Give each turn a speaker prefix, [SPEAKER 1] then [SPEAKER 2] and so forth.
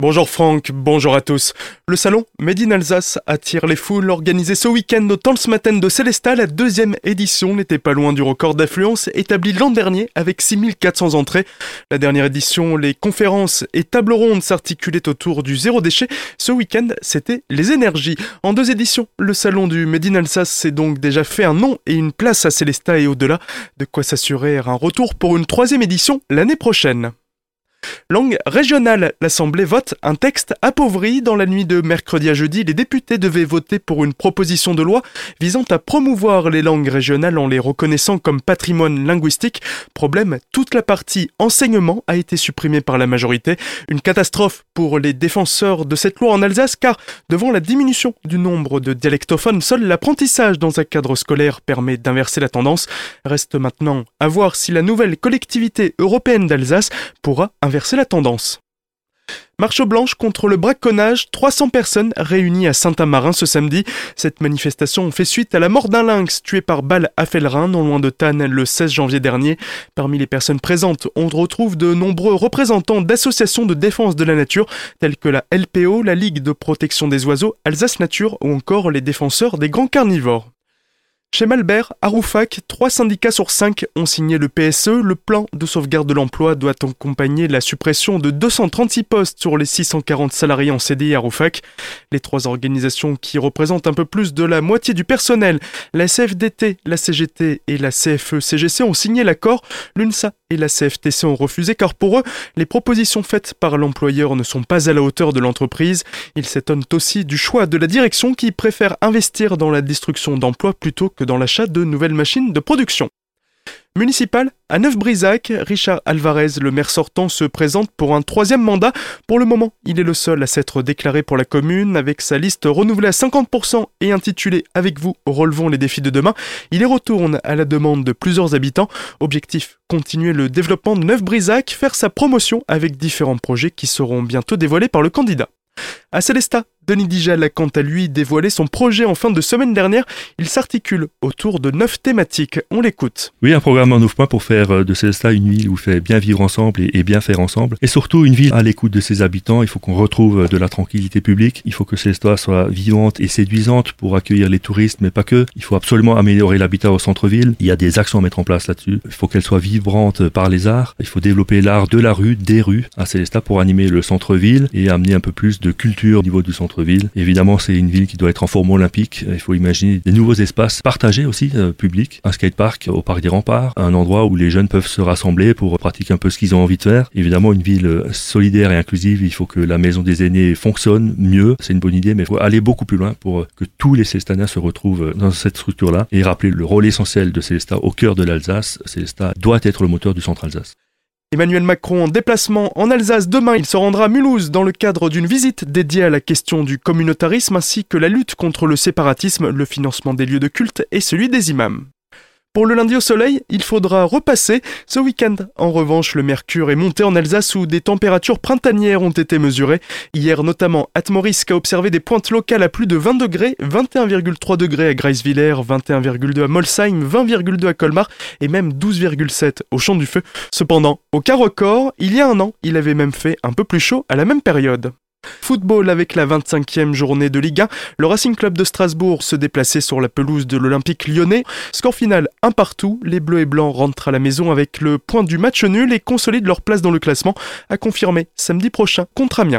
[SPEAKER 1] Bonjour Franck, bonjour à tous. Le salon Made in Alsace attire les foules. Organisé ce week-end au matin de Célestat, la deuxième édition n'était pas loin du record d'affluence établi l'an dernier avec 6400 entrées. La dernière édition, les conférences et tables rondes s'articulaient autour du zéro déchet. Ce week-end, c'était les énergies. En deux éditions, le salon du Made in Alsace s'est donc déjà fait un nom et une place à Célestat et au-delà. De quoi s'assurer un retour pour une troisième édition l'année prochaine. Langue régionale. L'Assemblée vote un texte appauvri. Dans la nuit de mercredi à jeudi, les députés devaient voter pour une proposition de loi visant à promouvoir les langues régionales en les reconnaissant comme patrimoine linguistique. Problème, toute la partie enseignement a été supprimée par la majorité. Une catastrophe pour les défenseurs de cette loi en Alsace car devant la diminution du nombre de dialectophones, seul l'apprentissage dans un cadre scolaire permet d'inverser la tendance. Reste maintenant à voir si la nouvelle collectivité européenne d'Alsace pourra inverser la tendance. Marche blanche contre le braconnage, 300 personnes réunies à Saint-Amarin ce samedi. Cette manifestation fait suite à la mort d'un lynx tué par balle à Fellerin, non loin de Tannes, le 16 janvier dernier. Parmi les personnes présentes, on retrouve de nombreux représentants d'associations de défense de la nature, telles que la LPO, la Ligue de protection des oiseaux, Alsace Nature ou encore les défenseurs des grands carnivores. Chez Malbert, à Roufac, trois syndicats sur cinq ont signé le PSE. Le plan de sauvegarde de l'emploi doit accompagner la suppression de 236 postes sur les 640 salariés en CDI à Roufac. Les trois organisations qui représentent un peu plus de la moitié du personnel, la CFDT, la CGT et la CFE-CGC ont signé l'accord. L'UNSA et la CFTC ont refusé car pour eux, les propositions faites par l'employeur ne sont pas à la hauteur de l'entreprise. Ils s'étonnent aussi du choix de la direction qui préfère investir dans la destruction d'emplois plutôt que dans l'achat de nouvelles machines de production. Municipal, à Neuf-Brisac, Richard Alvarez, le maire sortant, se présente pour un troisième mandat. Pour le moment, il est le seul à s'être déclaré pour la commune, avec sa liste renouvelée à 50% et intitulée Avec vous, relevons les défis de demain. Il y retourne à la demande de plusieurs habitants. Objectif, continuer le développement de Neuf-Brisac, faire sa promotion avec différents projets qui seront bientôt dévoilés par le candidat. À Célestat, Denis Dijal a quant à lui dévoilé son projet en fin de semaine dernière. Il s'articule autour de neuf thématiques. On l'écoute.
[SPEAKER 2] Oui, un programme en neuf points pour faire euh, de Célestat une ville où il fait bien vivre ensemble et, bien faire ensemble. Et surtout une ville à l'écoute de ses habitants. Il faut qu'on retrouve euh, de la tranquillité publique. Il faut que Célestat soit vivante et séduisante pour accueillir les touristes, mais pas que. Il faut absolument améliorer l'habitat au centre-ville. Il y a des actions à mettre en place là-dessus. Il faut qu'elle soit vibrante par les arts. Il faut développer l'art de la rue, des rues à Célestat pour animer le centre-ville et amener un peu plus de culture au niveau du centre ville. Évidemment, c'est une ville qui doit être en forme olympique. Il faut imaginer des nouveaux espaces partagés aussi, euh, publics. Un skatepark au Parc des Remparts, un endroit où les jeunes peuvent se rassembler pour pratiquer un peu ce qu'ils ont envie de faire. Évidemment, une ville euh, solidaire et inclusive, il faut que la maison des aînés fonctionne mieux. C'est une bonne idée, mais il faut aller beaucoup plus loin pour que tous les Célestaniens se retrouvent dans cette structure-là et rappeler le rôle essentiel de Célestat au cœur de l'Alsace. Célestat doit être le moteur du centre Alsace.
[SPEAKER 1] Emmanuel Macron en déplacement en Alsace demain, il se rendra à Mulhouse dans le cadre d'une visite dédiée à la question du communautarisme ainsi que la lutte contre le séparatisme, le financement des lieux de culte et celui des imams. Pour le lundi au soleil, il faudra repasser. Ce week-end, en revanche, le mercure est monté en Alsace où des températures printanières ont été mesurées. Hier, notamment, Atmorisk a observé des pointes locales à plus de 20 degrés, 21,3 degrés à Greifswiller, 21,2 à Molsheim, 20,2 à Colmar et même 12,7 au Champ du Feu. Cependant, au cas record, il y a un an, il avait même fait un peu plus chaud à la même période. Football avec la 25e journée de Ligue 1, le Racing Club de Strasbourg se déplaçait sur la pelouse de l'Olympique lyonnais. Score final un partout, les Bleus et Blancs rentrent à la maison avec le point du match nul et consolident leur place dans le classement, à confirmer samedi prochain contre Amiens.